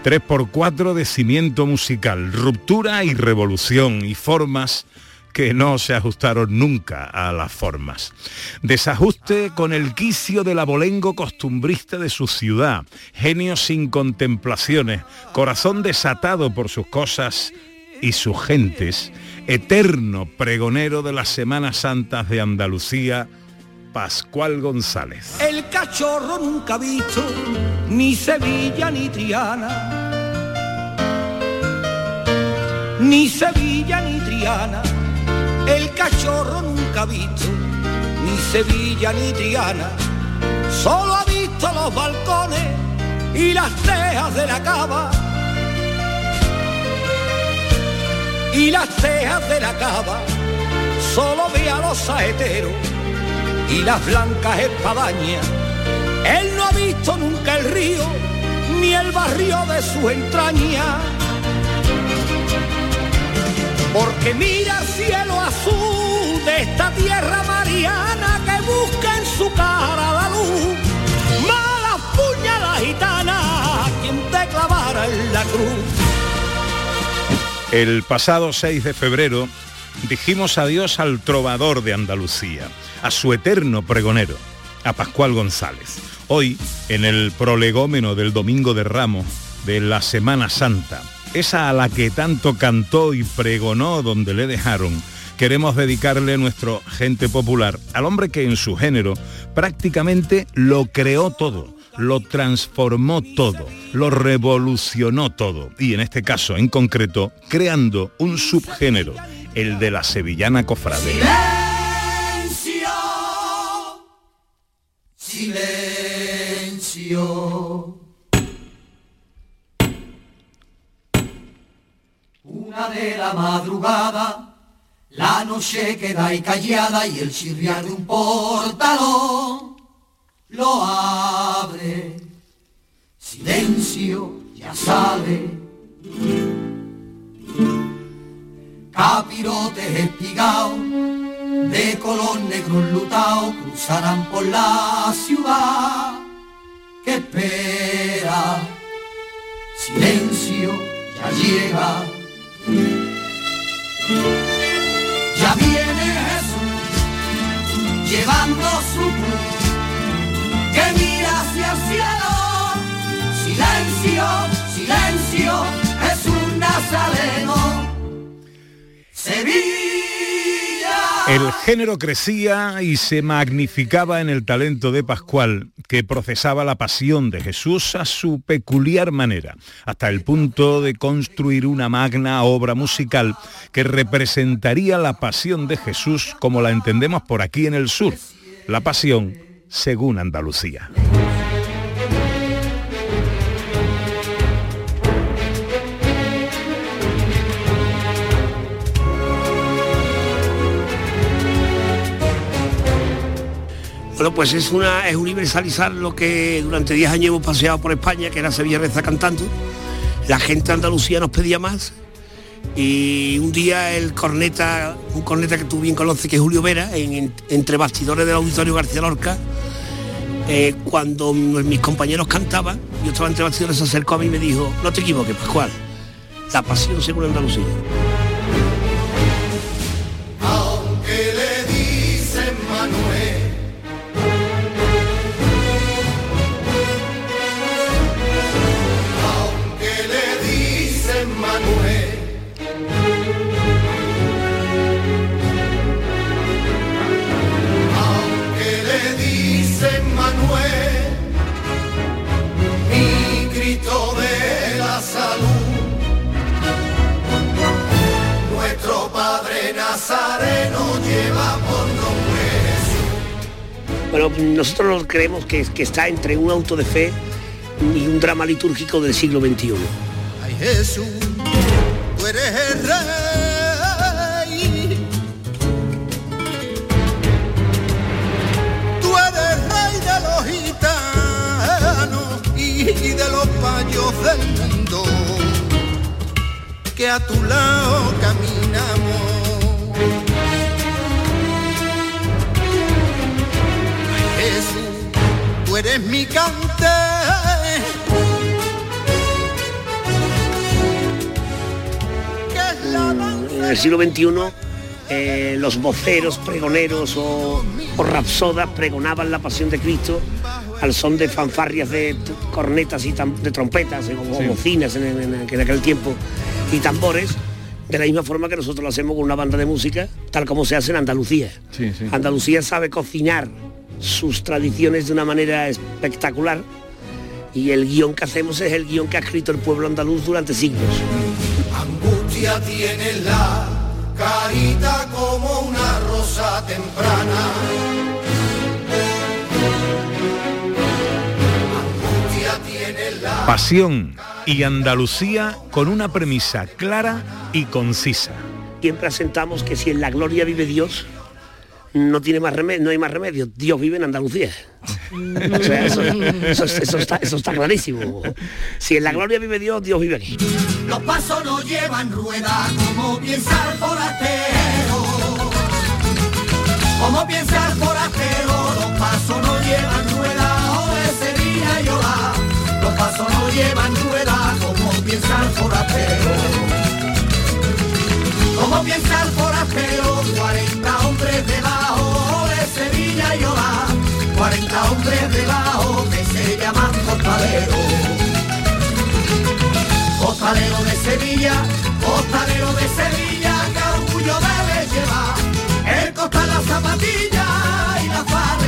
S4: 3x4 de cimiento musical, ruptura y revolución y formas que no se ajustaron nunca a las formas. Desajuste con el quicio del abolengo costumbrista de su ciudad, genio sin contemplaciones, corazón desatado por sus cosas y sus gentes, eterno pregonero de las Semanas Santas de Andalucía, Pascual González.
S14: El cachorro nunca ha visto ni Sevilla ni Triana. Ni Sevilla ni Triana. El cachorro nunca ha visto ni Sevilla ni Triana, solo ha visto los balcones y las tejas de la cava. Y las tejas de la cava, solo ve a los saeteros y las blancas espadañas. Él no ha visto nunca el río ni el barrio de su entraña. Porque mira el cielo azul de esta tierra mariana que busca en su cara la luz. Mala puña la gitana, quien te clavara en la cruz.
S4: El pasado 6 de febrero dijimos adiós al trovador de Andalucía, a su eterno pregonero, a Pascual González. Hoy, en el prolegómeno del Domingo de Ramos de la Semana Santa, esa a la que tanto cantó y pregonó donde le dejaron, queremos dedicarle nuestro gente popular al hombre que en su género prácticamente lo creó todo, lo transformó todo, lo revolucionó todo y en este caso en concreto creando un subgénero, el de la sevillana cofrade.
S14: Silencio, silencio. Una de la madrugada, la noche queda ahí callada y el chirriar de un portalón lo abre. Silencio, ya sale. Capirotes espigados de color negro enlutado cruzarán por la ciudad que espera. Silencio, ya llega. Ya viene Jesús llevando su cruz que mira hacia el cielo. Silencio, silencio, Jesús Nazareno. Sevilla.
S4: El género crecía y se magnificaba en el talento de Pascual, que procesaba la pasión de Jesús a su peculiar manera, hasta el punto de construir una magna obra musical que representaría la pasión de Jesús como la entendemos por aquí en el sur, la pasión según Andalucía.
S20: Pues es una es universalizar lo que durante 10 años hemos paseado por España, que era Sevilla Reza cantando. La gente de Andalucía nos pedía más. Y un día el corneta, un corneta que tú bien conoces, que es Julio Vera, en- en- entre bastidores del Auditorio García Lorca, eh, cuando mis compañeros cantaban, yo estaba entre bastidores, se acercó a mí y me dijo, no te equivoques, Pascual, la pasión según Andalucía.
S14: Nazareno lleva por nombre.
S20: Bueno, nosotros creemos que, que está entre un auto de fe y un drama litúrgico del siglo XXI.
S14: Ay Jesús, tú eres el rey. Tú eres rey de los gitanos y de los payos del mundo. Que a tu lado caminamos. Tú eres mi cante.
S20: En el siglo XXI eh, los voceros, pregoneros o, o rapsodas pregonaban la pasión de Cristo al son de fanfarrias de cornetas y de trompetas eh, o
S21: Sí.
S20: bocinas en, en- en- en aquel tiempo y tambores de la misma forma que nosotros lo hacemos con una banda de música tal como se hace en Andalucía.
S21: Sí, sí.
S20: Andalucía sabe cocinar sus tradiciones de una manera espectacular y el guion que hacemos es el guion que ha escrito el pueblo andaluz durante siglos.
S14: Angustia tiene la carita como una rosa temprana.
S4: Pasión y Andalucía con una premisa clara y concisa.
S20: Siempre asentamos que si en la gloria vive Dios, no tiene más remedio, no hay más remedio. Dios vive en Andalucía. O sea, eso, eso- eso está, eso está clarísimo. Si en la gloria vive Dios, Dios vive aquí.
S14: Los pasos no llevan rueda como piensa el forastero. Como piensa el forastero, los pasos no llevan rueda o Sevilla y Ola. Los pasos no llevan rueda como piensa el forastero. Como piensa el forastero, 40 hombres debajo que se llaman costaleros. Costalero de Sevilla, costalero de Sevilla, que orgullo debes llevar. El costal, la zapatilla y la farrería.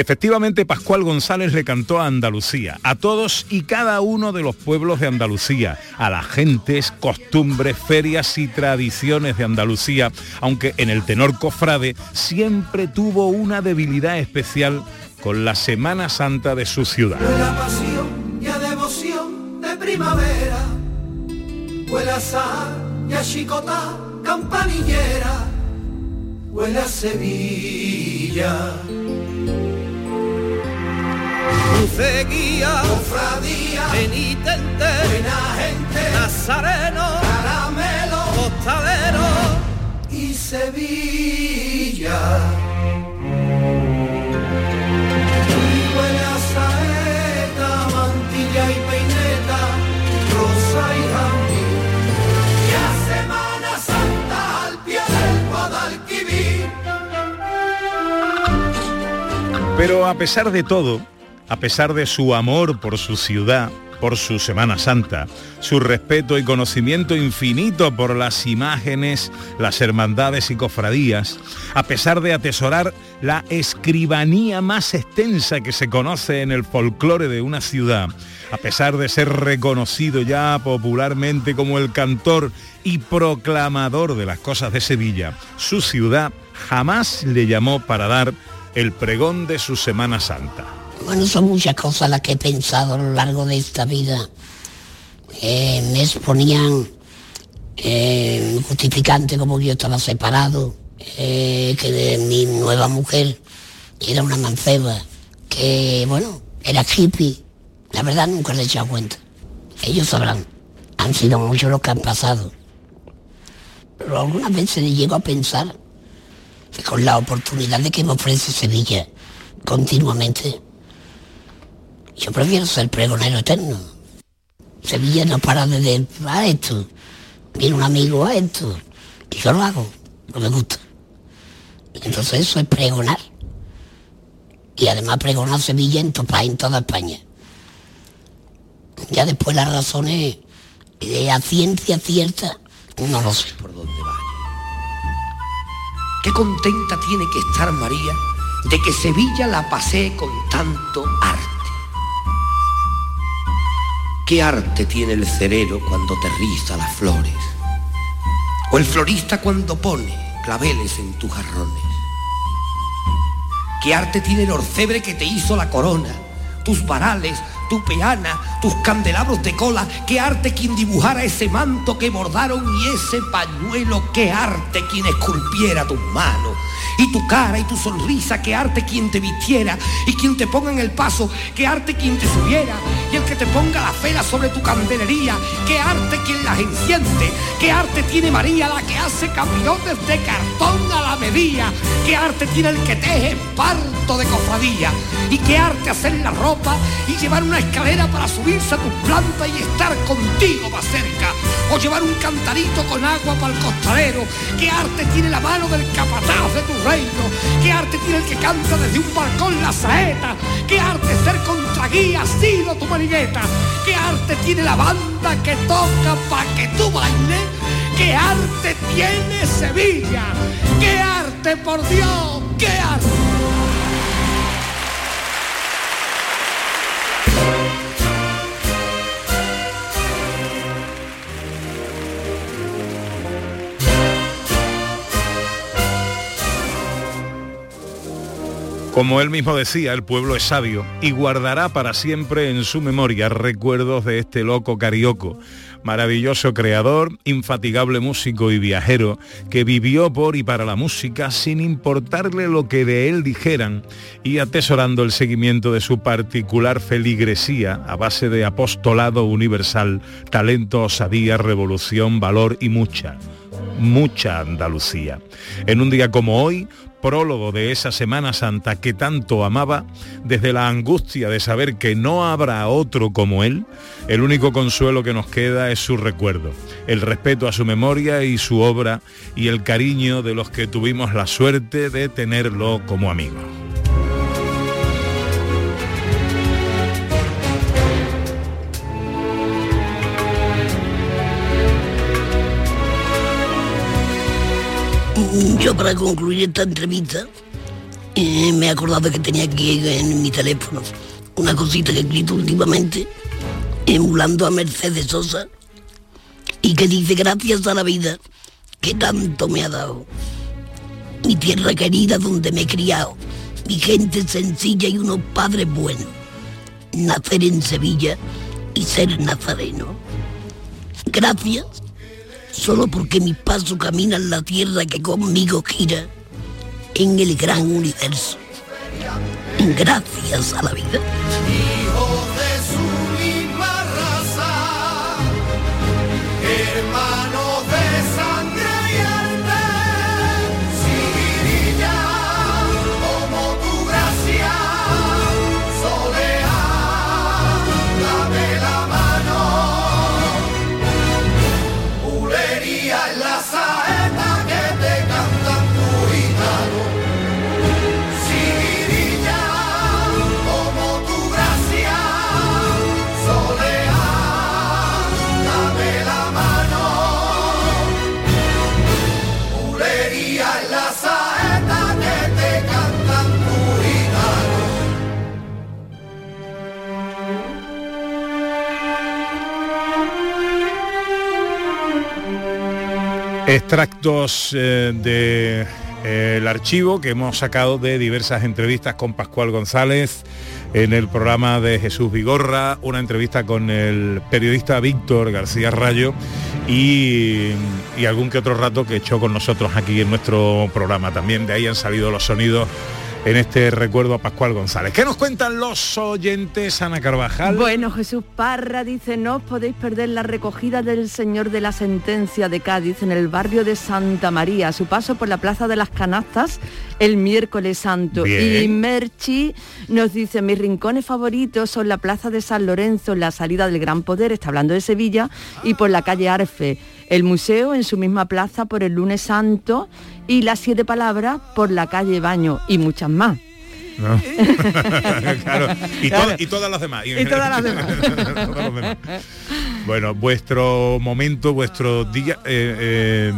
S4: Efectivamente, Pascual González le cantó a Andalucía, a todos y cada uno de los pueblos de Andalucía, a las gentes, costumbres, ferias y tradiciones de Andalucía, aunque en el tenor cofrade siempre tuvo una debilidad especial con la Semana Santa de su ciudad.
S14: Huele a pasión y a devoción de primavera. Y campanillera. Sevilla. Seguía, cofradía, penitente, buena gente, nazareno, caramelo, costalero y Sevilla. Y huele a saeta, mantilla y peineta, rosa y jazmín. Y a Semana Santa al pie del Guadalquivir.
S4: Pero a pesar de todo, a pesar de su amor por su ciudad, por su Semana Santa, su respeto y conocimiento infinito por las imágenes, las hermandades y cofradías, a pesar de atesorar la escribanía más extensa que se conoce en el folclore de una ciudad, a pesar de ser reconocido ya popularmente como el cantor y proclamador de las cosas de Sevilla, su ciudad jamás le llamó para dar el pregón de su Semana Santa.
S22: Bueno, son muchas cosas las que he pensado a lo largo de esta vida. Eh, me exponían eh, justificante como yo estaba separado, eh, que de mi nueva mujer era una manceba, que bueno, era hippie. La verdad nunca le he echado cuenta. Ellos sabrán. Han sido muchos los que han pasado. Pero algunas veces llego a pensar que con la oportunidad de que me ofrece Sevilla continuamente, yo prefiero ser pregonero eterno. Sevilla no para de decir, a esto, viene un amigo a esto, y yo lo hago, no me gusta. Entonces eso es pregonar. Y además pregonar Sevilla en, to- en toda España. Ya después las razones, eh, a ciencia cierta, no lo sé.
S21: por dónde vaya. Qué contenta tiene que estar María de que Sevilla la pasee con tanto arte. Qué arte tiene el cerero cuando te riza las flores. O el florista cuando pone claveles en tus jarrones. Qué arte tiene el orfebre que te hizo la corona, tus varales, tu peana, tus candelabros de cola. Qué arte quien dibujara ese manto que bordaron y ese pañuelo. Qué arte quien esculpiera tus manos. Y tu cara y tu sonrisa, qué arte quien te vistiera y quien te ponga en el paso, qué arte quien te subiera y el que te ponga la fela sobre tu candelería, qué arte quien las enciende, qué arte tiene María la que hace capirotes de cartón a la medida, qué arte tiene el que teje parto de cofradía y qué arte hacer la ropa y llevar una escalera para subirse a tu planta y estar contigo más cerca. O llevar un cantarito con agua para el costalero, qué arte tiene la mano del capataz de tu reino, qué arte tiene el que canta desde un balcón la saeta, qué arte ser contra guía sido tu manigueta, qué arte tiene la banda que toca para que tú bailes, qué arte tiene Sevilla, qué arte por Dios, qué arte.
S4: Como él mismo decía, el pueblo es sabio y guardará para siempre en su memoria recuerdos de este loco carioco, maravilloso creador, infatigable músico y viajero, que vivió por y para la música sin importarle lo que de él dijeran y atesorando el seguimiento de su particular feligresía a base de apostolado universal, talento, osadía, revolución, valor y mucha, mucha Andalucía. En un día como hoy, prólogo de esa Semana Santa que tanto amaba, desde la angustia de saber que no habrá otro como él, el único consuelo que nos queda es su recuerdo, el respeto a su memoria y su obra y el cariño de los que tuvimos la suerte de tenerlo como amigo.
S22: Yo para concluir esta entrevista eh, me he acordado que tenía aquí en mi teléfono una cosita que he escrito últimamente emulando a Mercedes Sosa y que dice gracias a la vida que tanto me ha dado. Mi tierra querida donde me he criado, mi gente sencilla y unos padres buenos. Nacer en Sevilla y ser nazareno. Gracias solo porque mi paso camina en la tierra que conmigo gira en el gran universo. Gracias a la vida.
S14: Hijos de su misma raza, hermanos
S4: Extractos del archivo que hemos sacado de diversas entrevistas con Pascual González en el programa de Jesús Vigorra, una entrevista con el periodista Víctor García Rayo y, y algún que otro rato que echó con nosotros aquí en nuestro programa. También de ahí han salido los sonidos en este recuerdo a Pascual González. ¿Qué nos cuentan los oyentes, Ana Carvajal?
S9: Bueno, Jesús Parra dice, no os podéis perder la recogida del Señor de la Sentencia de Cádiz en el barrio de Santa María, a su paso por la Plaza de las Canastas el miércoles santo.
S23: Bien.
S9: Y Merchi nos dice, mis rincones favoritos son la Plaza de San Lorenzo, en la salida del Gran Poder, está hablando de Sevilla, y por la calle Arfe. El museo en su misma plaza por el lunes santo y las siete palabras por la calle Baño y muchas más.
S4: ¿no? Claro, y, to-
S9: Claro.
S4: y todas las demás.
S9: Y todas las demás.
S4: Bueno, vuestro momento, vuestro día eh, eh,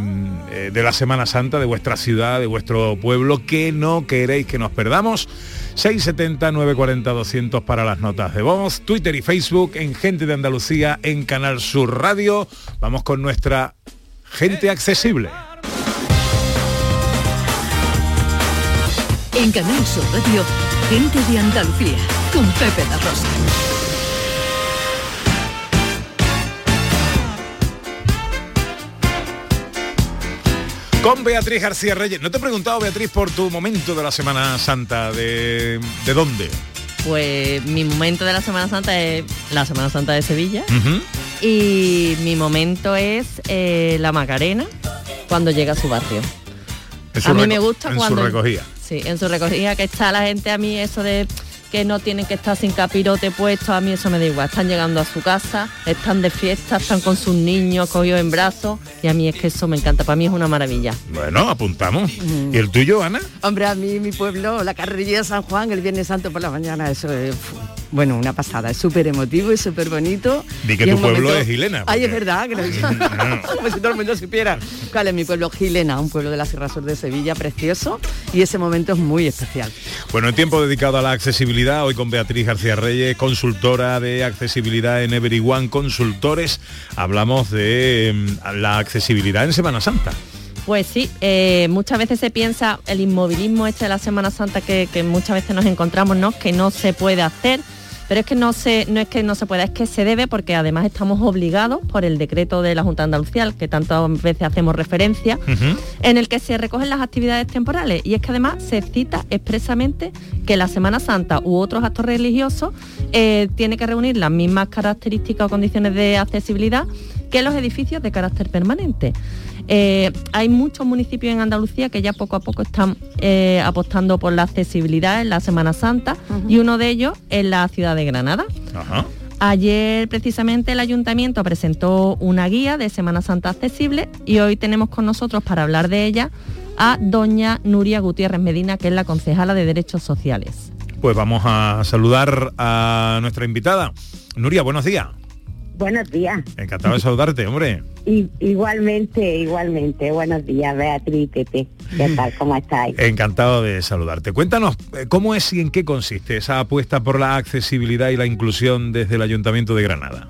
S4: eh, de la Semana Santa, de vuestra ciudad, de vuestro pueblo, que no queréis que nos perdamos. 670 940 200 para las notas de voz, Twitter y Facebook en Gente de Andalucía en Canal Sur Radio. Vamos con nuestra gente accesible.
S2: En Canal Sur Radio, gente de Andalucía, con Pepe La Rosa.
S4: Con Beatriz García Reyes. No te he preguntado, Beatriz, por tu momento de la Semana Santa. ¿De, de dónde?
S11: Pues mi momento de la Semana Santa es la Semana Santa de Sevilla y mi momento es eh, la Macarena cuando llega a su barrio.
S4: Su
S11: a mí me gusta
S4: en su
S11: cuando
S4: recogida.
S11: Sí, en su recogida que está la gente a mí eso de que no tienen que estar sin capirote puesto, a mí eso me da igual. Están llegando a su casa, están de fiesta, están con sus niños cogidos en brazos y a mí es que eso me encanta, para mí es una maravilla.
S4: Bueno, apuntamos. ¿Y el tuyo, Ana?
S9: Hombre, a mí mi pueblo, la carrerilla de San Juan, el Viernes Santo por la mañana, eso es, bueno, una pasada, es súper emotivo y súper bonito.
S4: Di que
S9: Y
S4: tu pueblo es Gilena,
S9: Ay, es verdad, que lo como si todo el mundo supiera. ¿Cuál es mi pueblo? Gilena, un pueblo de la Sierra Sur de Sevilla, precioso, y ese momento es muy especial.
S4: Bueno, en tiempo dedicado a la accesibilidad, hoy con Beatriz García Reyes, consultora de accesibilidad en Everyone Consultores, hablamos de mm, la accesibilidad en Semana Santa.
S11: Pues sí, eh, muchas veces se piensa el inmovilismo este de la Semana Santa que, que muchas veces nos encontramos, ¿no? Que no se puede hacer. Pero es que no, se, no es que no se pueda, es que se debe porque además estamos obligados por el decreto de la Junta Andalucía, al que tantas veces hacemos referencia, en el que se recogen las actividades temporales. Y es que además se cita expresamente que la Semana Santa u otros actos religiosos eh, tiene que reunir las mismas características o condiciones de accesibilidad que los edificios de carácter permanente. Eh, hay muchos municipios en Andalucía que ya poco a poco están eh, apostando por la accesibilidad en la Semana Santa y uno de ellos es la ciudad de Granada. Ayer precisamente el ayuntamiento presentó una guía de Semana Santa accesible y hoy tenemos con nosotros para hablar de ella a doña Nuria Gutiérrez Medina, que es la concejala de Derechos Sociales.
S4: Pues vamos a saludar a nuestra invitada. Nuria, buenos días.
S23: Buenos días.
S4: Encantado de saludarte, hombre.
S23: Igualmente, igualmente. Buenos días, Beatriz, Pepe. ¿Qué tal? ¿Cómo estáis?
S4: Encantado de saludarte. Cuéntanos, eh, ¿cómo es y en qué consiste esa apuesta por la accesibilidad y la inclusión desde el Ayuntamiento de Granada?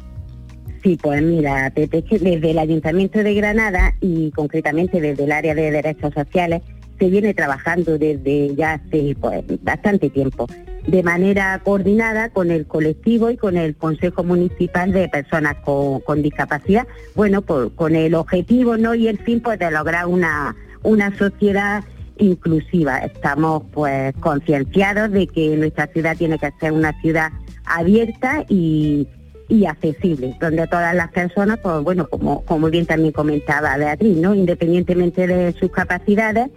S23: Sí, pues mira, Pepe, desde el Ayuntamiento de Granada y concretamente desde el área de derechos sociales se viene trabajando desde ya hace pues, bastante tiempo de manera coordinada con el colectivo y con el Consejo Municipal de Personas con, Discapacidad, bueno, por- con el objetivo ¿no? y el fin pues, de lograr una, una sociedad inclusiva. Estamos pues concienciados de que nuestra ciudad tiene que ser una ciudad abierta y, y accesible, donde todas las personas, pues bueno, como, como bien también comentaba Beatriz, ¿no? Independientemente de sus capacidades,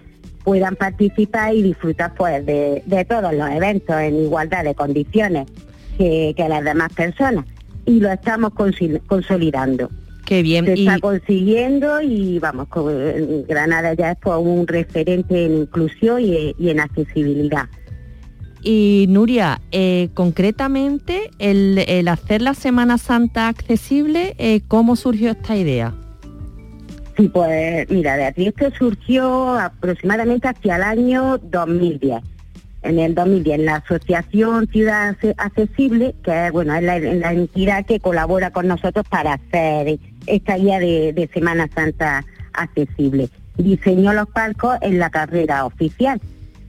S23: puedan participar y disfrutar pues de, de todos los eventos en igualdad de condiciones que, que las demás personas. Y lo estamos consolidando.
S11: Qué bien.
S23: Se está consiguiendo y vamos, Granada ya es pues, un referente en inclusión y, y en accesibilidad.
S11: Y Nuria, eh, concretamente, el, el hacer la Semana Santa accesible, eh, ¿cómo surgió esta idea?
S23: Sí, pues mira, Beatriz, esto surgió aproximadamente hacia el año 2010. En el 2010, la Asociación Ciudad Accesible, que bueno, es la, entidad que colabora con nosotros para hacer esta guía de, Semana Santa accesible. Diseñó los palcos en la carrera oficial.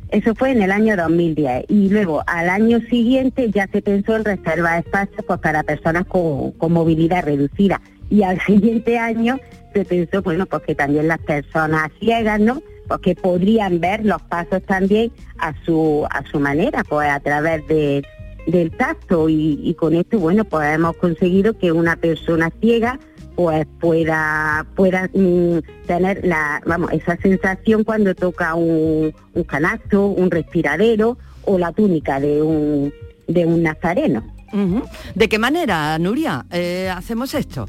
S23: Eso fue en el año 2010 y luego al año siguiente ya se pensó en reservar espacios pues, para personas con movilidad reducida y al siguiente año se pensó bueno pues que también las personas ciegas no pues podrían ver los pasos también a su a su manera pues a través de del tacto y, con esto bueno pues hemos conseguido que una persona ciega pues pueda pueda mm, tener la vamos esa sensación cuando toca un, un canasto un respiradero o la túnica de un de un nazareno.
S24: ¿De qué manera, Nuria, eh, hacemos esto?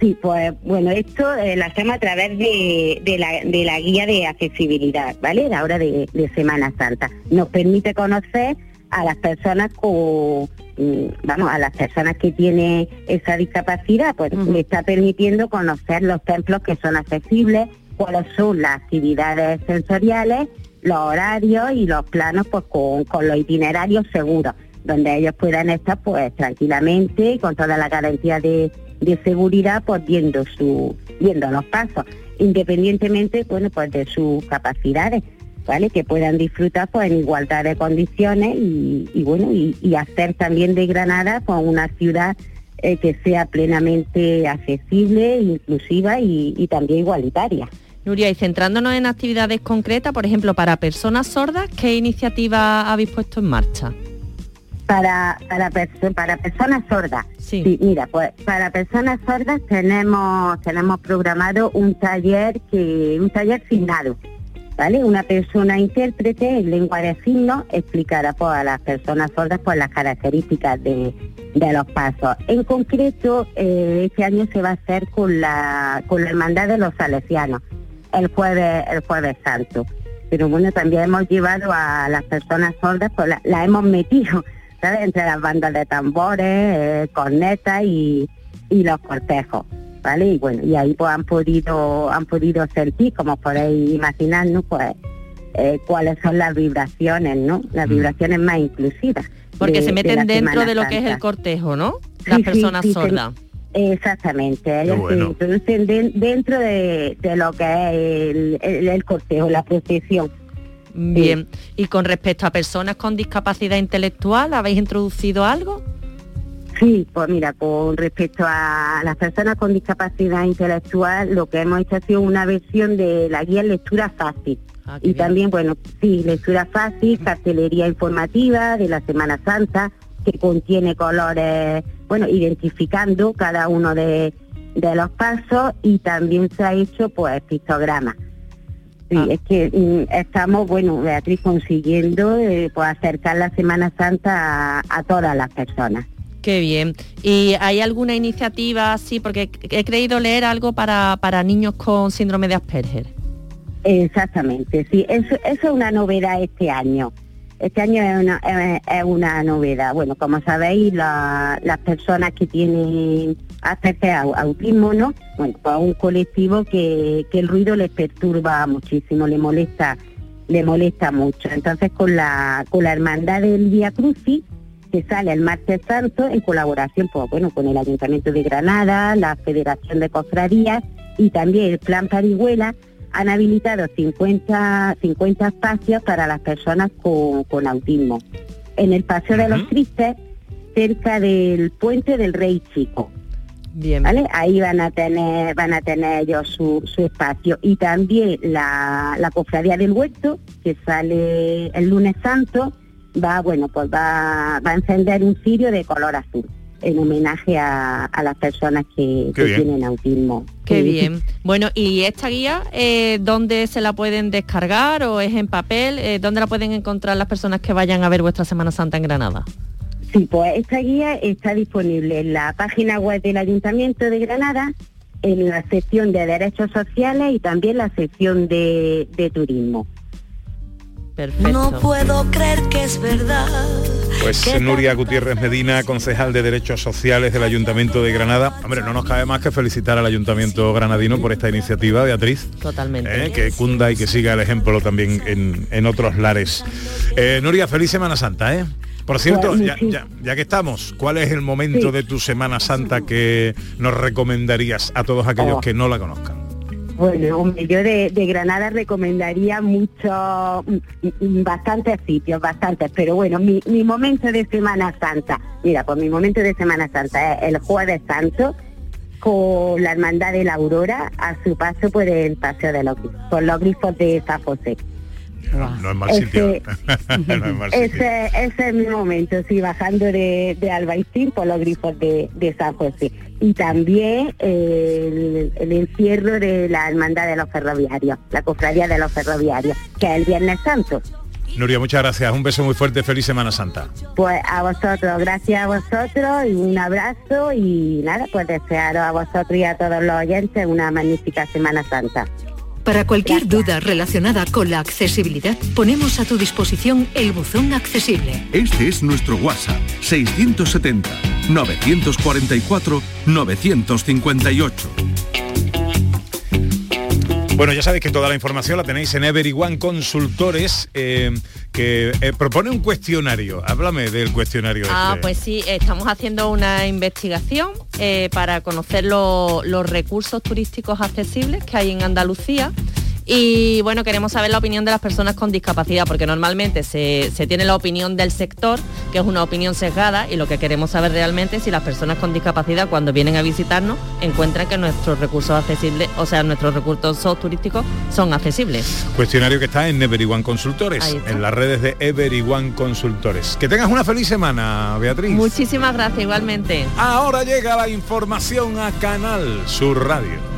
S23: Sí, pues bueno, esto eh, lo hacemos a través de, de la, de la guía de accesibilidad, ¿vale? La hora de, de Semana Santa. Nos permite conocer a las personas con, mm, vamos, a las personas que tienen esa discapacidad, pues le está permitiendo conocer los templos que son accesibles, cuáles son las actividades sensoriales, los horarios y los planos pues con, con los itinerarios seguros, donde ellos puedan estar pues tranquilamente y con toda la garantía de, de seguridad pues viendo su viendo los pasos independientemente bueno pues de sus capacidades vale que puedan disfrutar pues en igualdad de condiciones y, bueno y, y hacer también de Granada pues una ciudad eh, que sea plenamente accesible inclusiva y, y también igualitaria
S11: Nuria, y centrándonos en actividades concretas, por ejemplo, para personas sordas, ¿qué iniciativa habéis puesto en marcha?
S23: Para para, perso- para personas sordas. Sí. mira, pues para personas sordas tenemos tenemos programado un taller que un taller signado, ¿vale? Una persona intérprete en lengua de signos explicará pues, a las personas sordas pues las características de, de los pasos. En concreto, eh, este año se va a hacer con la con la hermandad de los salesianos, el jueves el jueves santo. Pero bueno, también hemos llevado a las personas sordas, pues la, la hemos metido ¿sabes? entre las bandas de tambores, eh, cornetas y, y los cortejos, ¿vale? Y bueno, y ahí pues han podido, han podido sentir, como podéis imaginarnos, pues eh, cuáles son las vibraciones, ¿no? Las vibraciones más inclusivas.
S11: Porque
S23: de-
S11: se meten dentro de lo que es el cortejo, ¿no? Las
S23: Sí,
S11: personas
S23: sí,
S11: sordas.
S23: Exactamente, ellas se introducen de- dentro de, de lo que es el, el- el cortejo, la procesión.
S11: Bien. Y con respecto a personas con discapacidad intelectual, ¿habéis introducido algo?
S23: Sí, pues mira, con respecto a las personas con discapacidad intelectual, lo que hemos hecho ha sido una versión de la guía lectura fácil. y también, bueno, sí, lectura fácil, cartelería informativa de la Semana Santa, que contiene colores, bueno, identificando cada uno de, de los pasos y también se ha hecho, pues, pictogramas. Sí, es que mm, estamos, bueno, Beatriz, consiguiendo eh, pues, acercar la Semana Santa a- a todas las personas.
S11: Qué bien. ¿Y hay alguna iniciativa así? Porque he creído leer algo para, para niños con síndrome de Asperger.
S23: Exactamente, sí, eso, eso es una novedad este año. Este año es una, es- una novedad. Bueno, como sabéis, la- las personas que tienen au- autismo, ¿no? Bueno, pues un colectivo que, que el ruido les perturba muchísimo, le molesta, le molesta mucho. Entonces con la, con la hermandad del Vía Crucis, que sale el martes santo en colaboración pues, bueno, con el Ayuntamiento de Granada, la Federación de Cofradías y también el Plan Parihuela, han habilitado 50, 50 espacios para las personas con, con autismo. En el Paseo de los Tristes, cerca del puente del Rey Chico.
S11: Bien.
S23: ¿Vale? Ahí van a tener, van a tener ellos su, su espacio. Y también la, la cofradía del huerto, que sale el lunes santo, va, bueno, pues va, va a encender un cirio de color azul en homenaje a, a las personas que, tienen autismo.
S11: Qué
S23: Sí.
S11: bien. Bueno, ¿y esta guía eh, dónde se la pueden descargar o es en papel? Eh, ¿Dónde la pueden encontrar las personas que vayan a ver vuestra Semana Santa en Granada?
S23: Sí, pues esta guía está disponible en la página web del Ayuntamiento de Granada, en la sección de Derechos Sociales y también la sección de, de Turismo.
S11: Perfecto.
S25: No puedo creer que es verdad.
S4: Pues Nuria Gutiérrez Medina, concejal de Derechos Sociales del Ayuntamiento de Granada. Hombre, no nos cabe más que felicitar al Ayuntamiento granadino por esta iniciativa, Beatriz.
S11: Totalmente.
S4: eh, que cunda y que siga el ejemplo también en, en otros lares. Eh, Nuria, feliz Semana Santa, ¿eh? Por cierto, ya,
S23: sí.
S4: ya- ya que estamos, ¿cuál es el momento
S23: Sí.
S4: de tu Semana Santa que nos recomendarías a todos aquellos
S23: Oh.
S4: que no la conozcan?
S23: Bueno, hombre, yo de, Granada recomendaría mucho, mm, mm, bastantes sitios, bastantes, pero bueno, mi, mi momento de Semana Santa, mira, pues mi momento de Semana Santa es el Jueves Santo con la Hermandad de la Aurora a su paso por el Paseo de los Grifos, por los grifos de San José.
S4: No es mal
S23: Ese-
S4: sitio. no es mal sitio.
S23: Ese, ese es mi momento, sí, bajando de, de Albaicín por los grifos de, de San José. Y también eh, el, el encierro de la Hermandad de los Ferroviarios, la Cofradía de los Ferroviarios, que es el Viernes Santo.
S4: Nuria, muchas gracias. Un beso muy fuerte. Feliz Semana Santa.
S23: Pues a vosotros, gracias a vosotros y un abrazo y nada, pues desearos a vosotros y a todos los oyentes una magnífica Semana Santa.
S2: Para cualquier duda relacionada con la accesibilidad, ponemos a tu disposición el buzón accesible.
S12: Este es nuestro WhatsApp, 670-944-958.
S4: Bueno, ya sabéis que toda la información la tenéis en Everyone Consultores, eh, que eh, propone un cuestionario. Háblame del cuestionario.
S11: Ah,
S4: este.
S11: pues sí, estamos haciendo una investigación eh, para conocer lo- los recursos turísticos accesibles que hay en Andalucía. Y bueno, queremos saber la opinión de las personas con discapacidad, porque normalmente se, se tiene la opinión del sector, que es una opinión sesgada, y lo que queremos saber realmente es si las personas con discapacidad cuando vienen a visitarnos encuentran que nuestros recursos accesibles, o sea, nuestros recursos turísticos son accesibles.
S4: Cuestionario que está en Everyone Consultores, en las redes de Everyone Consultores. Que tengas una feliz semana, Beatriz.
S11: Muchísimas gracias igualmente.
S4: Ahora llega la información a Canal Sur Radio.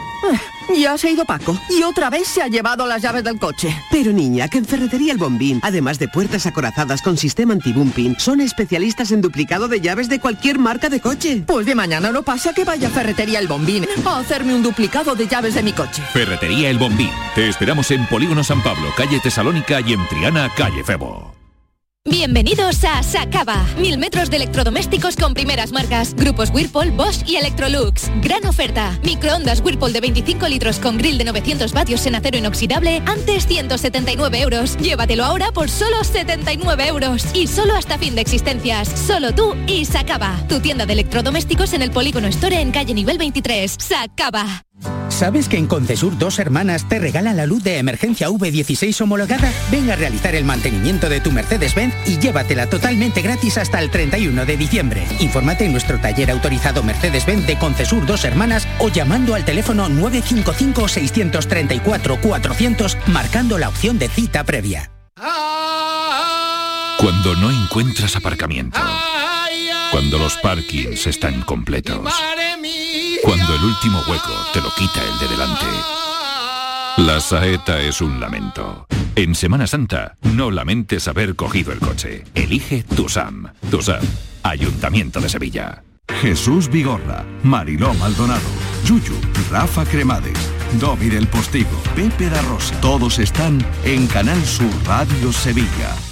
S26: Ya se ha ido Paco y otra vez se ha llevado las llaves del coche.
S27: Pero niña, que en Ferretería El Bombín, además de puertas acorazadas con sistema anti-bumping, son especialistas en duplicado de llaves de cualquier marca de coche.
S26: Pues de mañana no pasa que vaya a Ferretería El Bombín a hacerme un duplicado de llaves de mi coche.
S17: Ferretería El Bombín. Te esperamos en Polígono San Pablo, calle Tesalónica y en Triana, calle Febo.
S28: Bienvenidos a Sacaba. Mil metros de electrodomésticos con primeras marcas. Grupos Whirlpool, Bosch y Electrolux. Gran oferta. Microondas Whirlpool de 25 litros con grill de 900 vatios en acero inoxidable. Antes 179 euros. Llévatelo ahora por solo 79 euros. Y solo hasta fin de existencias. Solo tú y Sacaba. Tu tienda de electrodomésticos en el Polígono Store en calle nivel 23. Sacaba.
S29: ¿Sabes que en Concesur Dos Hermanas te regala la luz de emergencia V16 homologada? Ven a realizar el mantenimiento de tu Mercedes-Benz y llévatela totalmente gratis hasta el 31 de diciembre. Infórmate en nuestro taller autorizado Mercedes-Benz de Concesur Dos Hermanas o llamando al teléfono 955-634-400 marcando la opción de cita previa.
S17: Cuando no encuentras aparcamiento. Cuando los parkings están completos. Cuando el último hueco te lo quita el de delante. La saeta es un lamento. En Semana Santa, no lamentes haber cogido el coche. Elige Tusam. Tusam, Ayuntamiento de Sevilla.
S12: Jesús Vigorra, Mariló Maldonado, Yuyu, Rafa Cremades, Domi del Postigo, Pepe da Rosa. Todos están en Canal Sur Radio Sevilla.